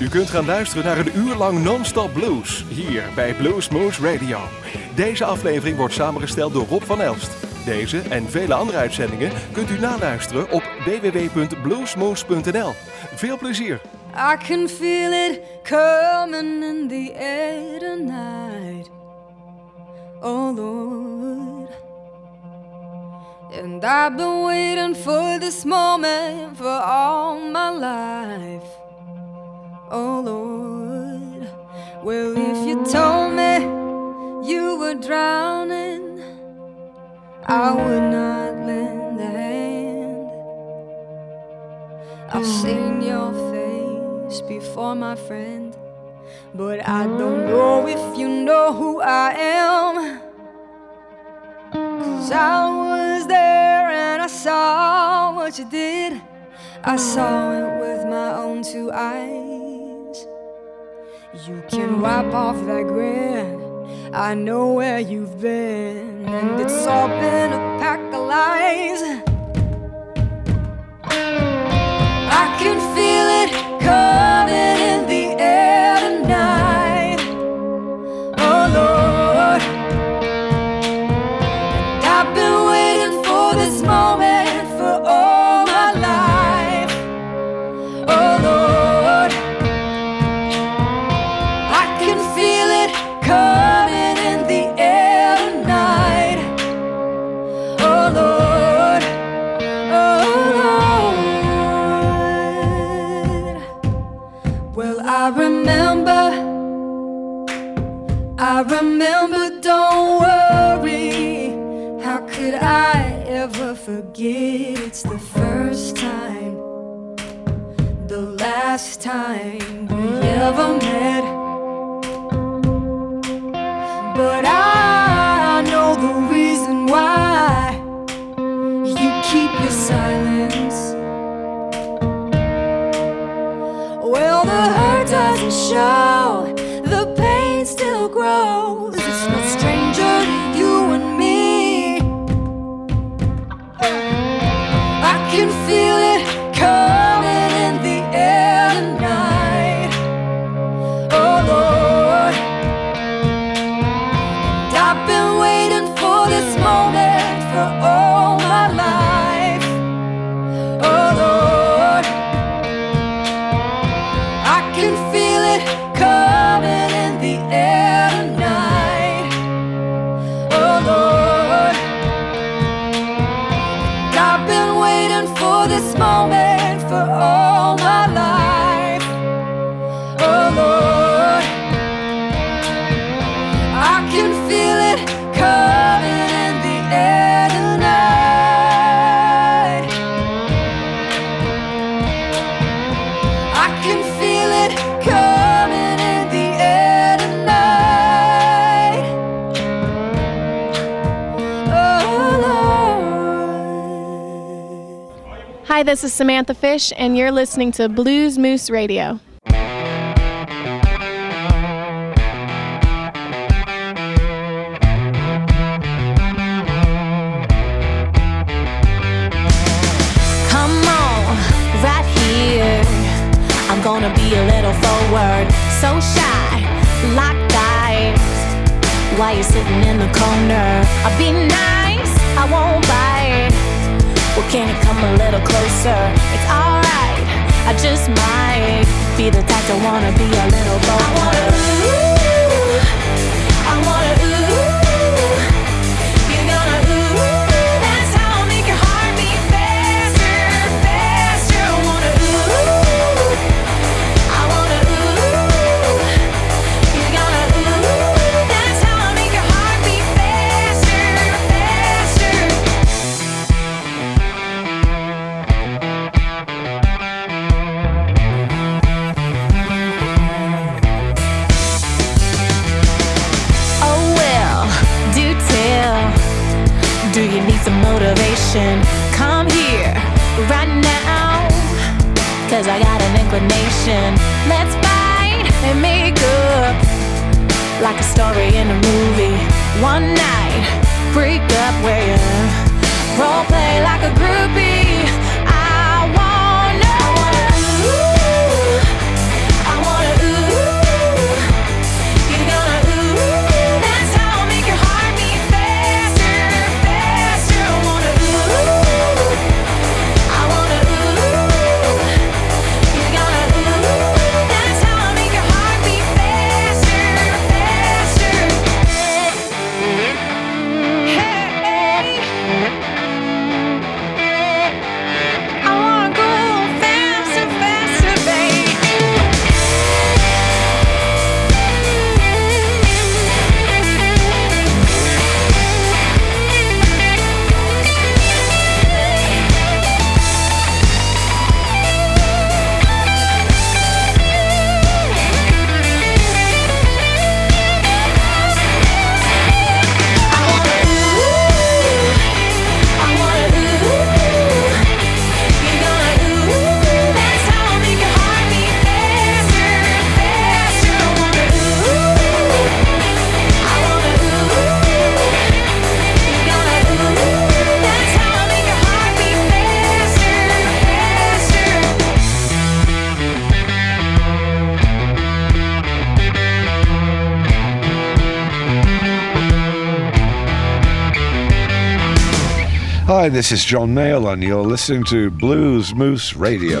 U kunt gaan luisteren naar een uur lang non-stop blues hier bij Blues Moose Radio. Deze aflevering wordt samengesteld door Rob van Elst. Deze en vele andere uitzendingen kunt u naluisteren op www.bluesmoose.nl. Veel plezier! I can feel it in the. Oh. And I've been waiting for this moment for all my life. Oh Lord. Well, if you told me you were drowning, I would not lend a hand. I've seen your face before, my friend, but I don't know if you know who I am. Cause I was there and I saw what you did. I saw it with my own two eyes. You can wipe off that grin. I know where you've been, and it's all been a pack of lies. I can feel it coming I remember. I remember, don't worry. How could I ever forget? It's the first time, the last time we ever met. But I know the reason why you keep your silence. Show, the pain still grows. Hi, this is Samantha Fish, and you're listening to Blues Moose Radio. Come on, right here. I'm gonna be a little forward, so shy, locked eyes. While you're sitting in the corner, I'll be nice, I won't bite. Well, can you come a little closer? It's alright, I just might be the type to wanna be a little bold. I wanna ooh, I wanna ooh. Motivation? Come here right now. Cause I got an inclination. Let's fight and make up. Like a story in a movie. One night, break up where you role play like a groupie. Hi, this is John Mayall, and you're listening to Blues Moose Radio.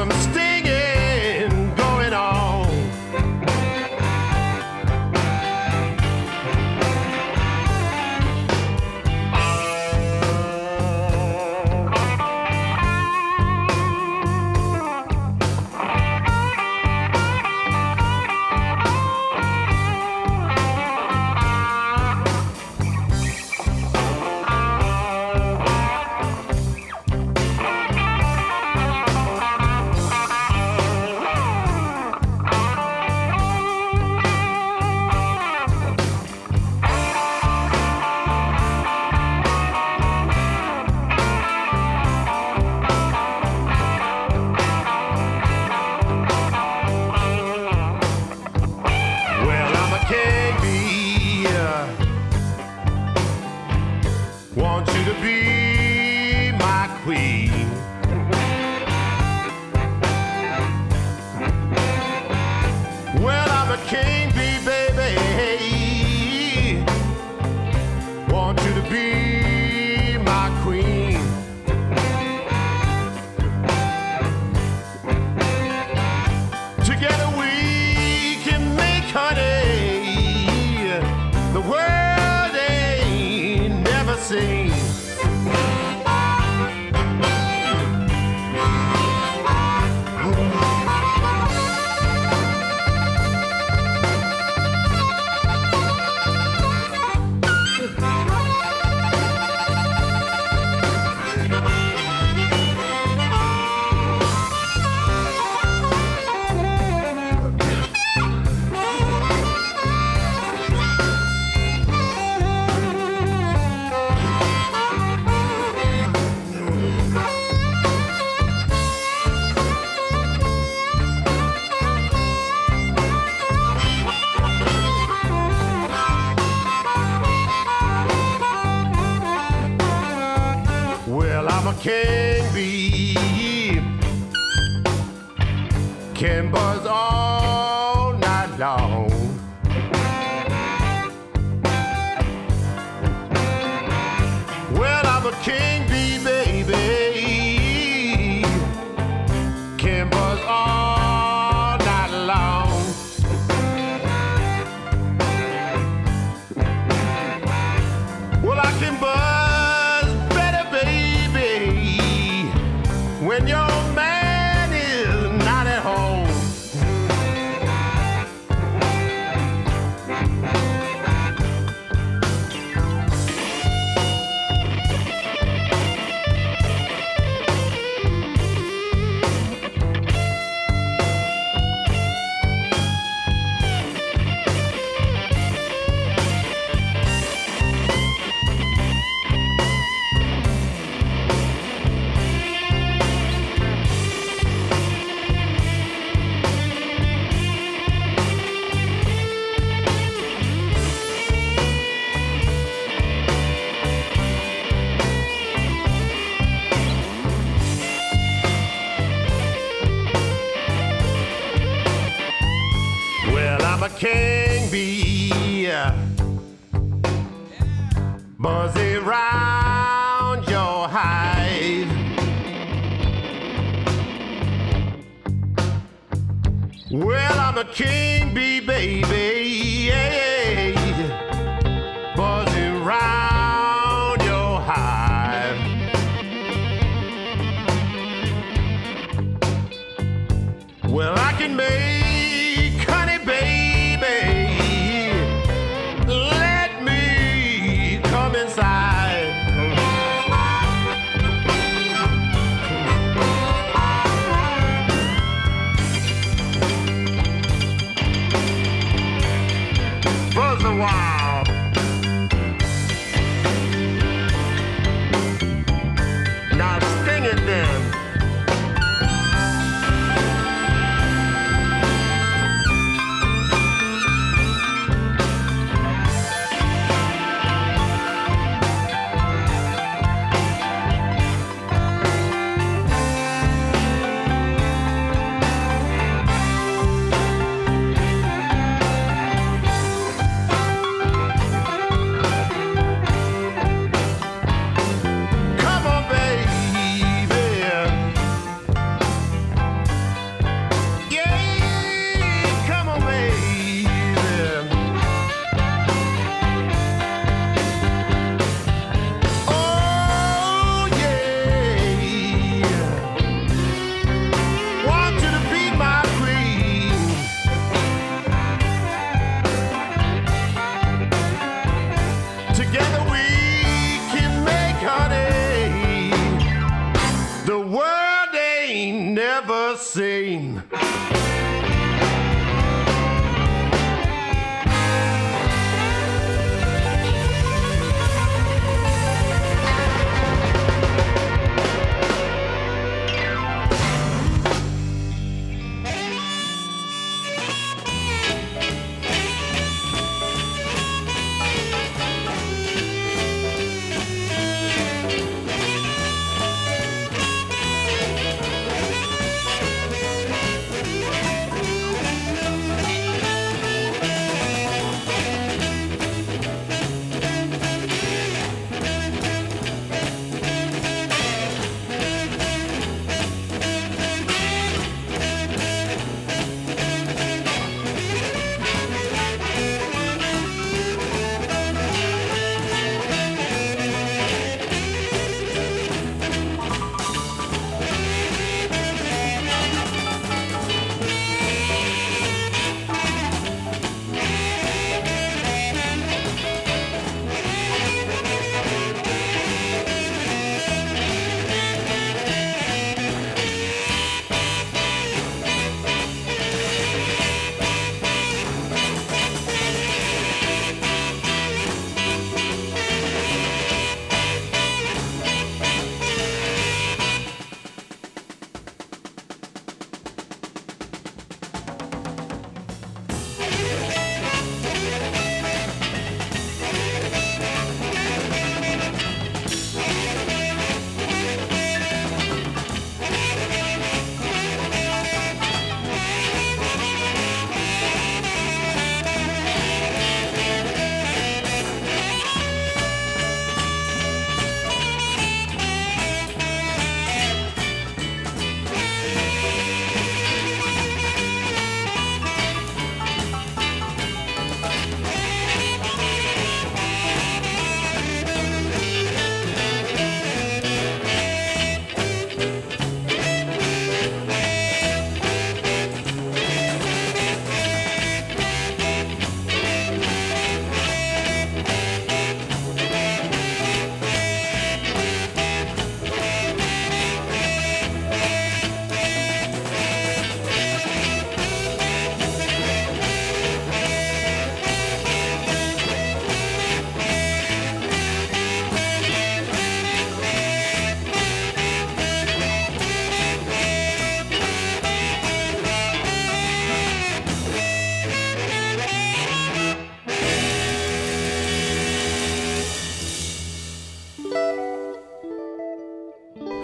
some steel. King bee, buzzing round your hive. Well, I'm a king bee, baby. Yeah. Your hive. Well, I can make never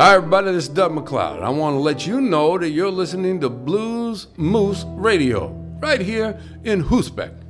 Hi, everybody, this is Doug MacLeod. I want to let you know that you're listening to Blues Moose Radio right here in Groesbeek.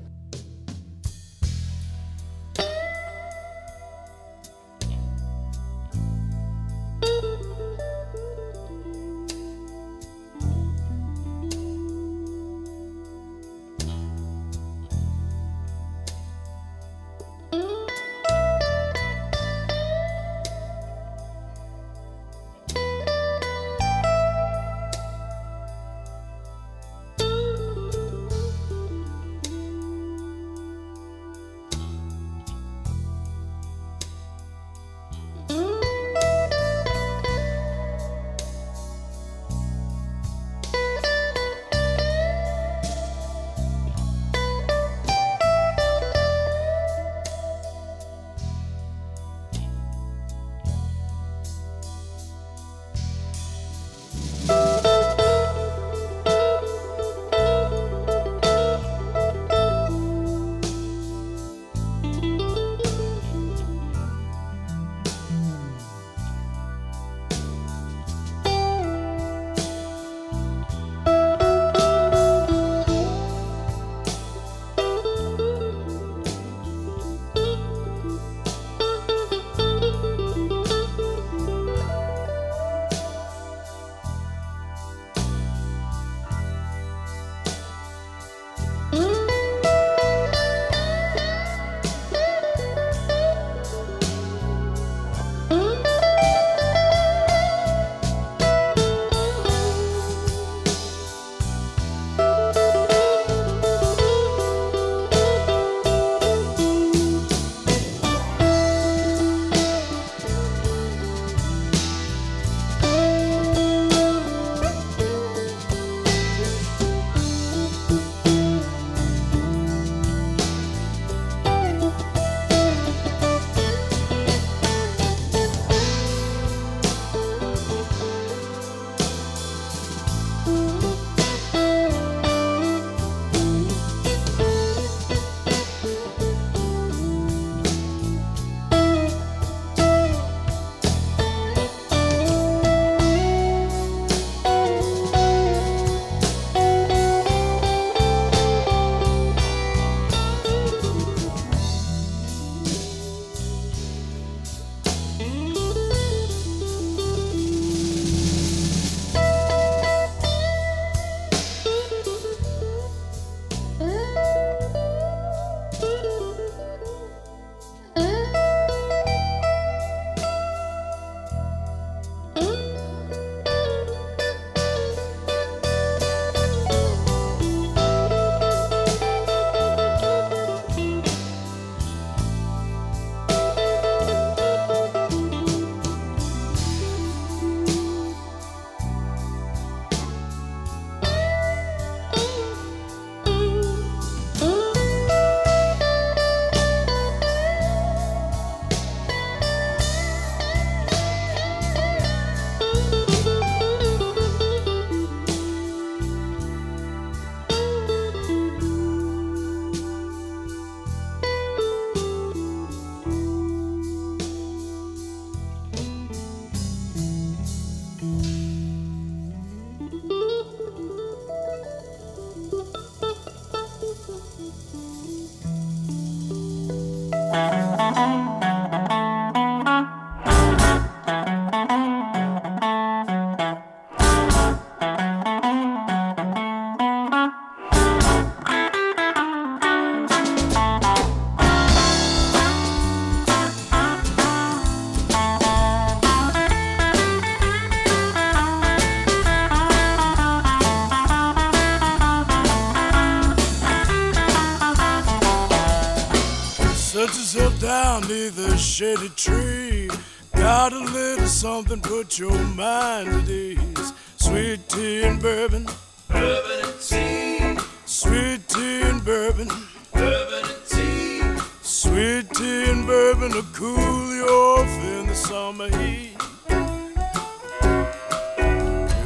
Sit yourself down neath a shady tree. Got a little something, put your mind at ease. Sweet tea and bourbon. Bourbon and tea. Sweet tea and bourbon. Bourbon and tea. Sweet tea and bourbon to cool you off in the summer heat.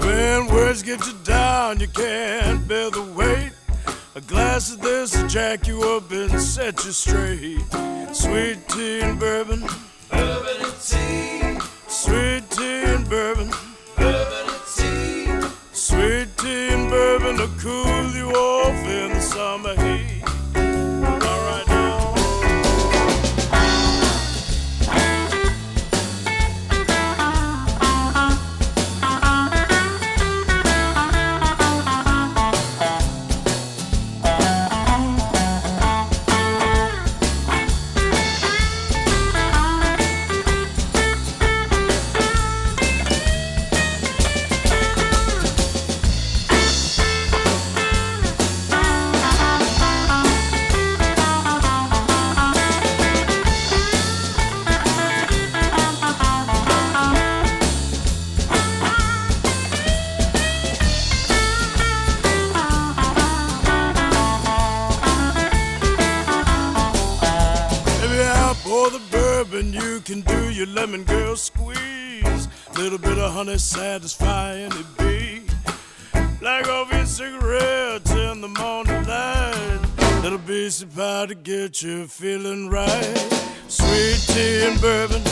When words get you down, you can't bear the weight. A glass of this will jack you up and set you straight. Sweet tea and bourbon. Bourbon and tea. Sweet tea and bourbon. Bourbon and tea. Sweet tea and bourbon to cool you off in the summer heat. Your lemon girl squeeze. Little bit of honey satisfying it be. Black your cigarettes in the morning light. Little piece of pie to get you feeling right. Sweet tea and. Bourbon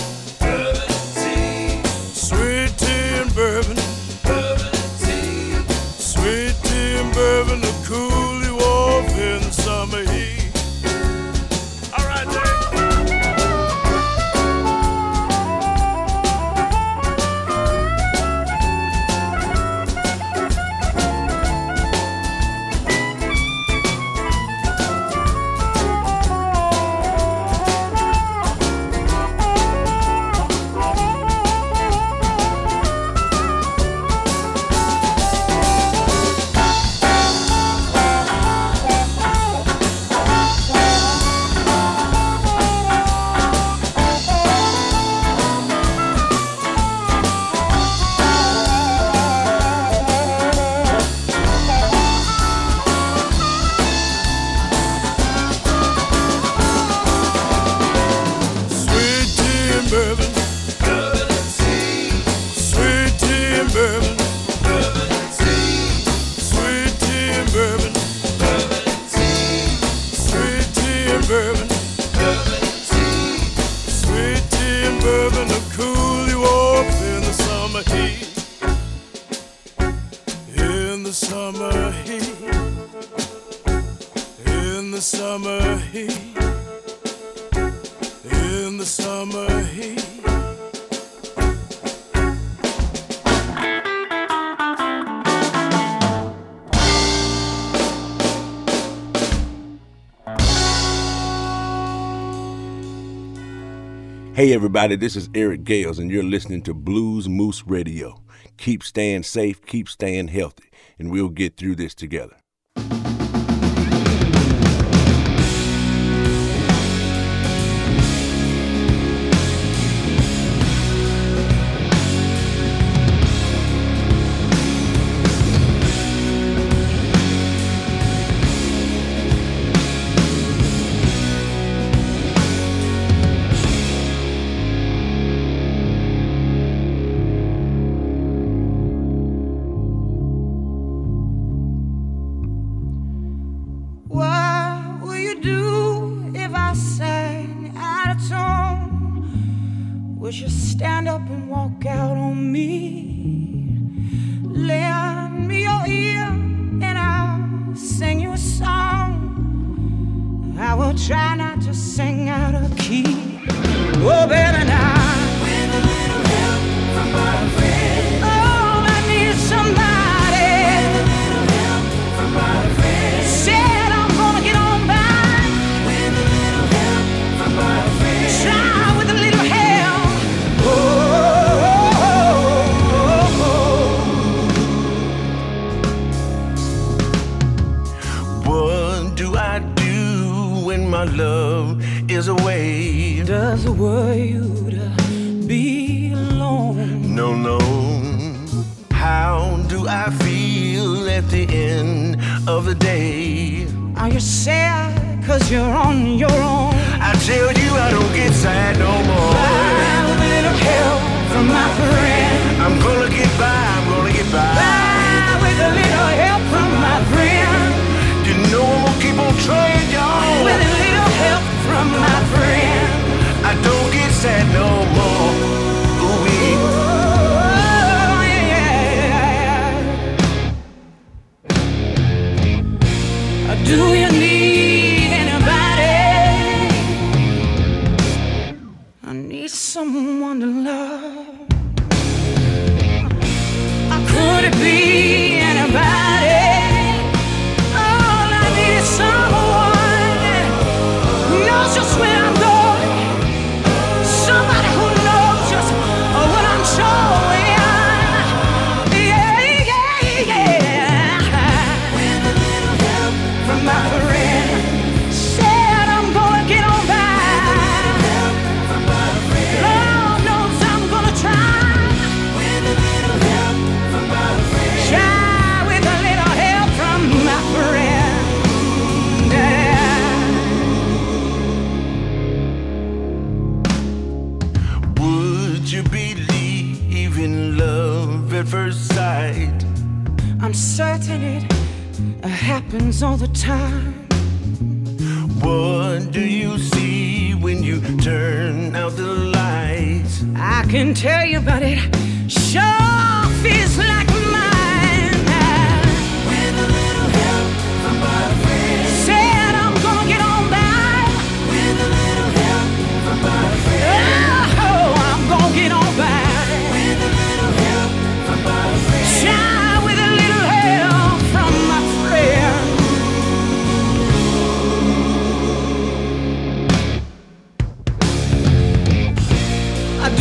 Hey, everybody, this is Eric Gales, and you're listening to Blues Moose Radio. Keep staying safe, keep staying healthy, and we'll get through this together.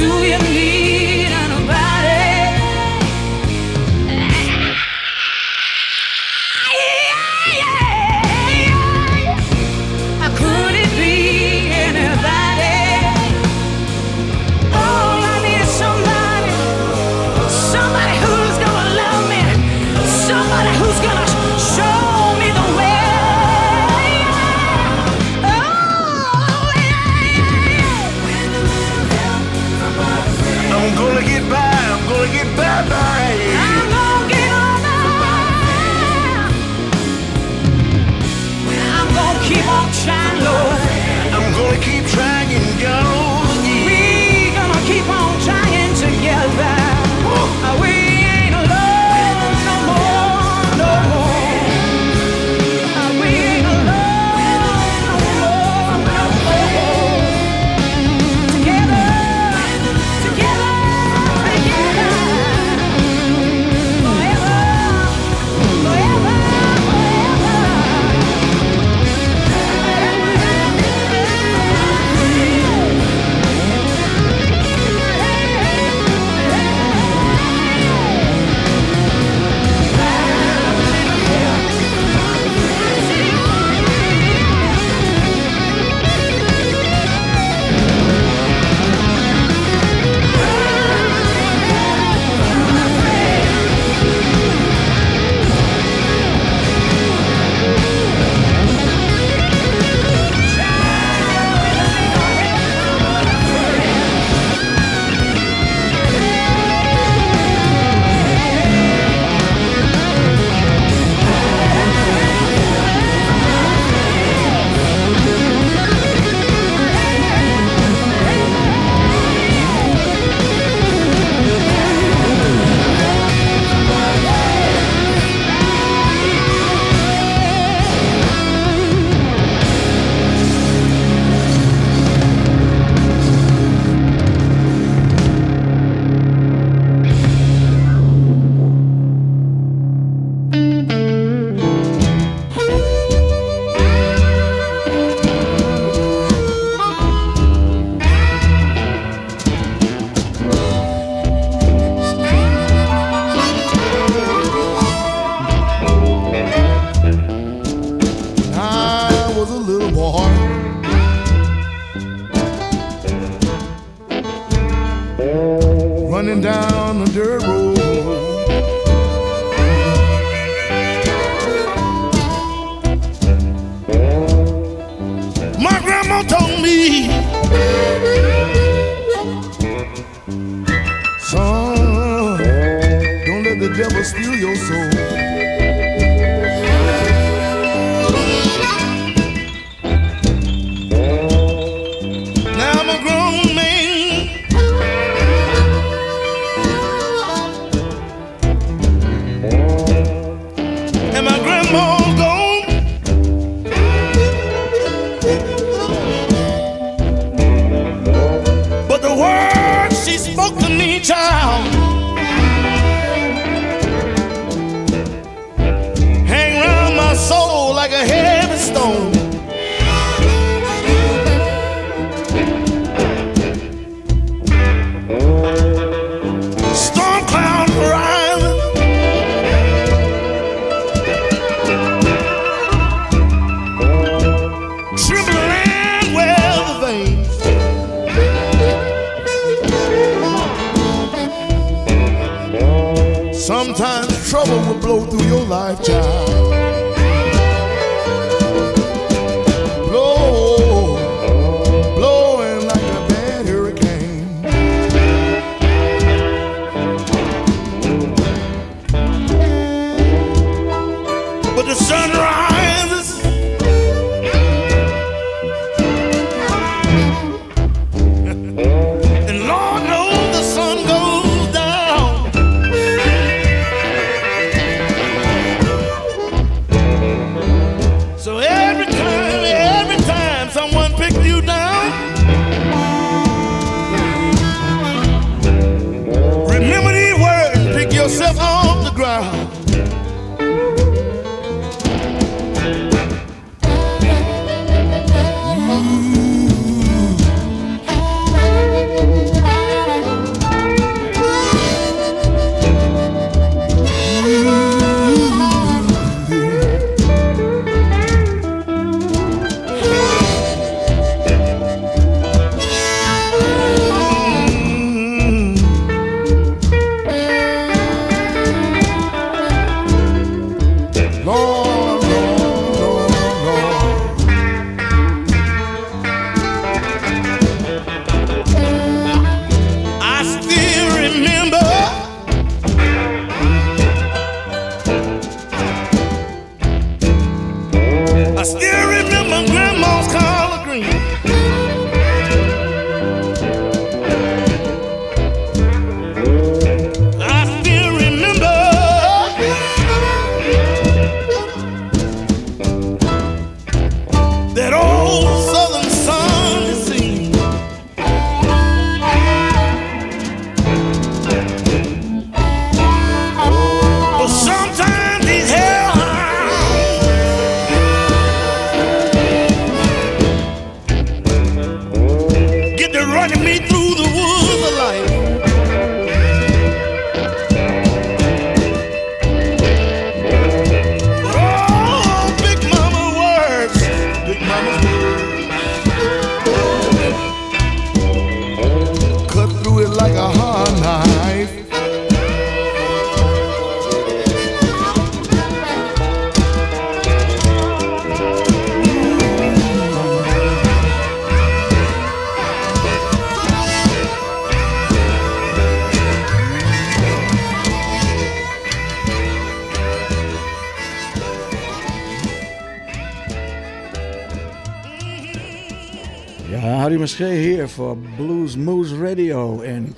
Do you need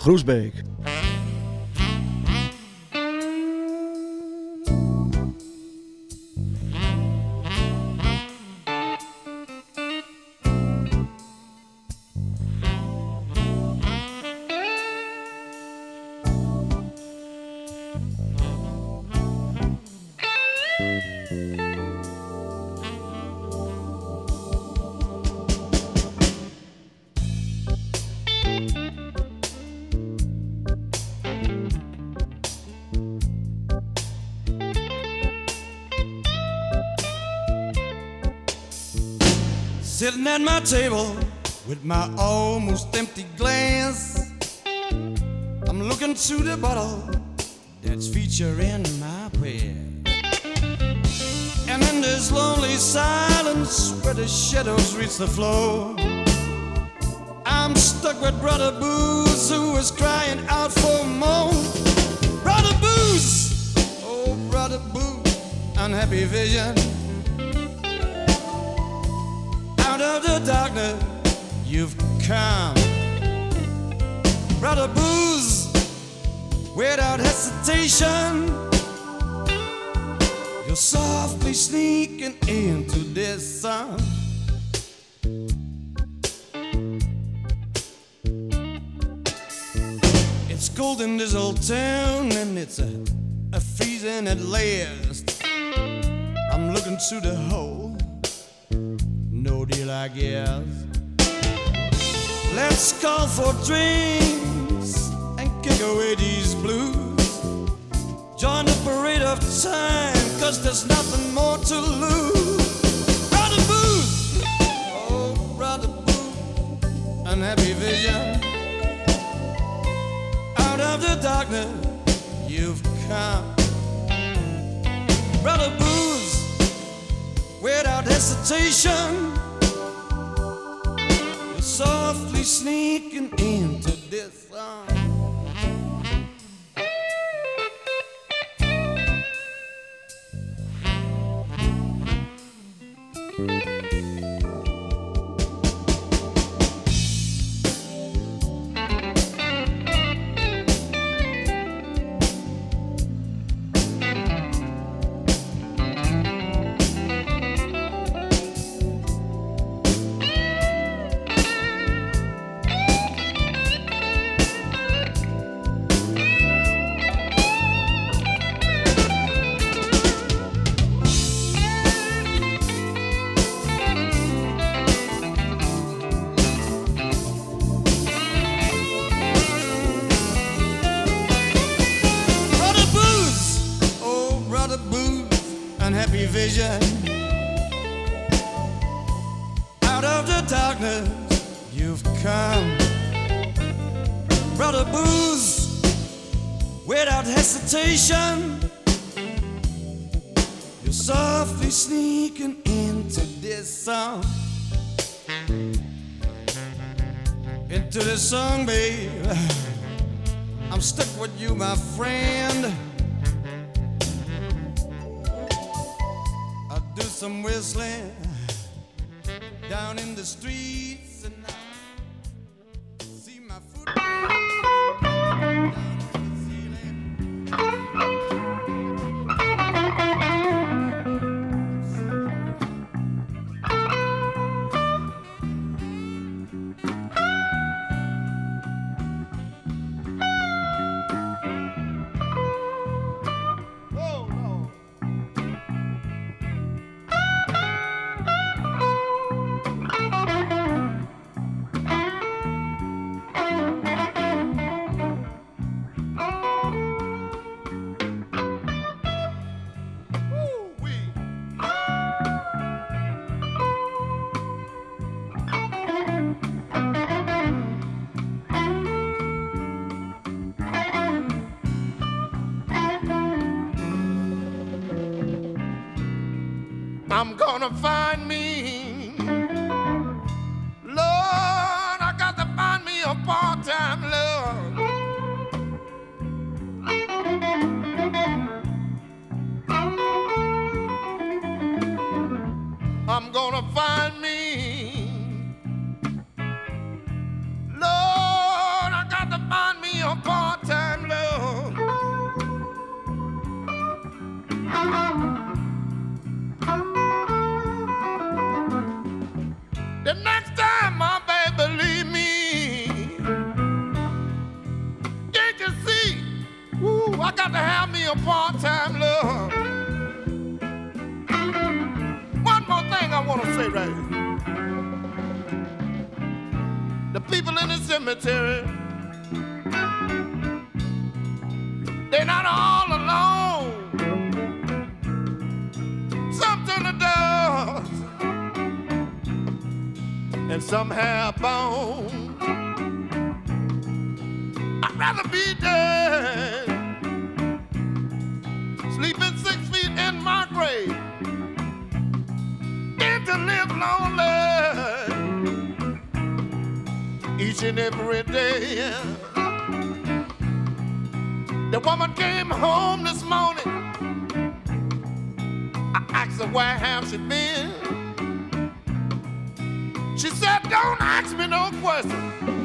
Groesbeek. sitting at my table with my almost empty glass. I'm looking to the bottle that's featuring my prayer. And in this lonely silence where the shadows reach the floor, I'm stuck with Brother Booze who is crying out for more. Brother Booze, oh, Brother Booze, unhappy vision. Of the darkness, you've come. Brother Booze, without hesitation, you're softly sneaking into this song. It's cold in this old town, and it's a, a freezing at last. I'm looking through the hole, deal, I guess. Let's call for drinks and kick away these blues. Join the parade of time, cause there's nothing more to lose. Brother Booze, oh, brother Booze, unhappy vision. Out of the darkness, you've come. Brother Booze, without hesitation, softly sneaking into this song. This song, babe. I'm stuck with you, my friend. I'll do some whistling down in the streets find me. sleeping six feet in my grave. get to live lonely each and every day. The woman came home this morning. I asked her where have she been. She said, "Don't ask me no questions."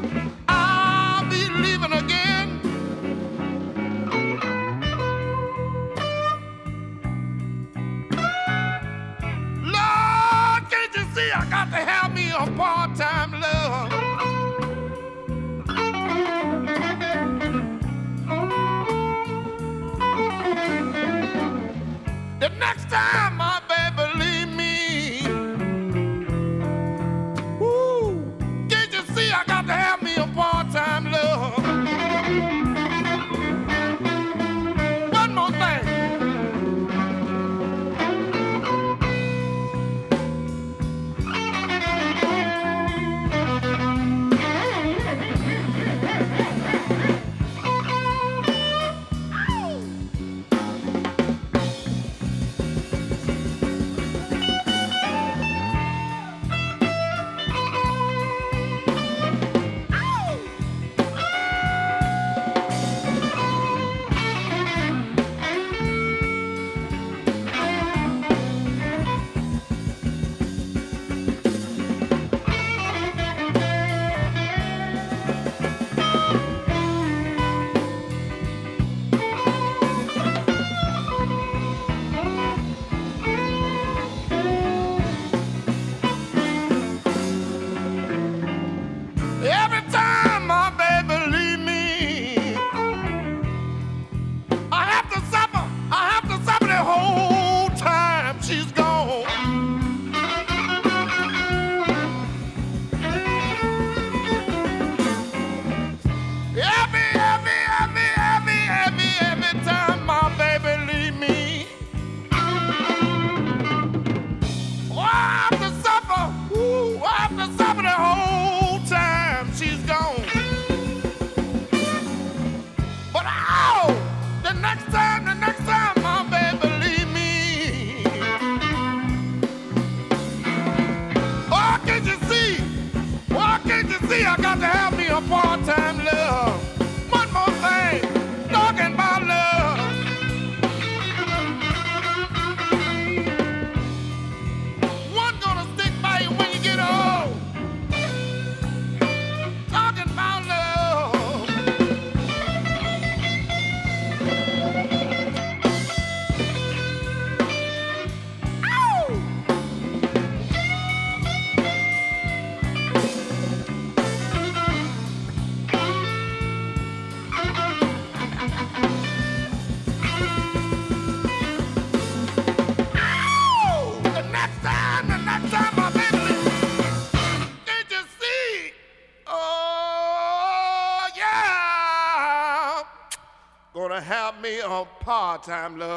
hard time, love.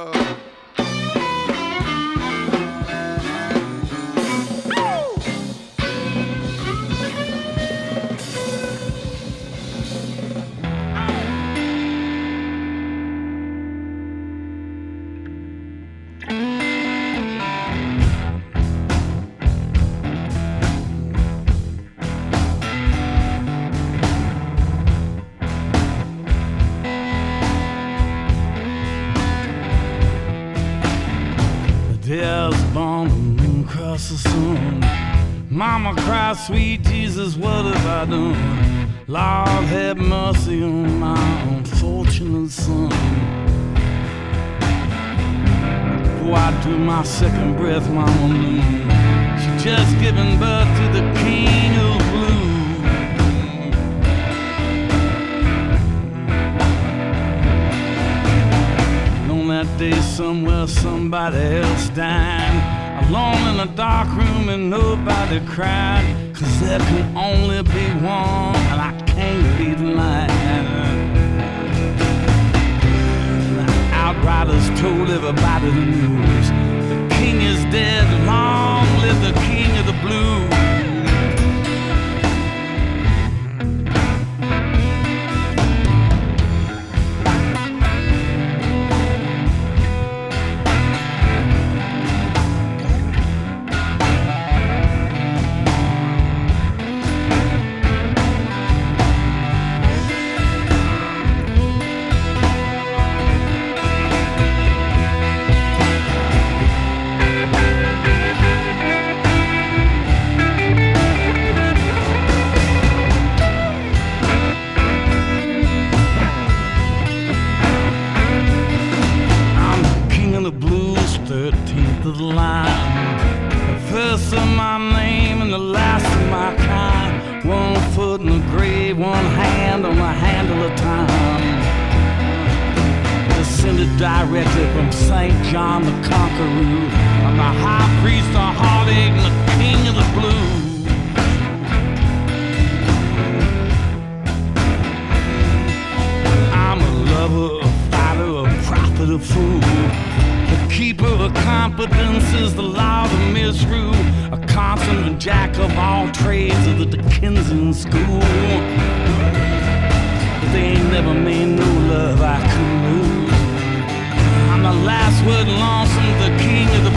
Mama cries, sweet Jesus, what have I done? Lord, have mercy on my unfortunate son. Before I drew my second breath, Mama knew she just given birth to the king of blues. that day somewhere somebody else died Alone in a dark room and nobody cried. Cause there can only be one, and I can't be the man. The outriders told everybody the news. The king is dead, long live the king of the blues. The line. The first of my name and the last of my kind. One foot in the grave, one hand on the handle of time. Descended directly from St. John the Conqueror. I'm the high priest of heartache and the king of the blues. I'm a lover, a fighter, a prophet, a fool. Keeper of confidence is the law of misrule. A consummate jack of all trades of the Dickensian school. But they ain't never made no love I could lose. I'm the last word lonesome, the king of the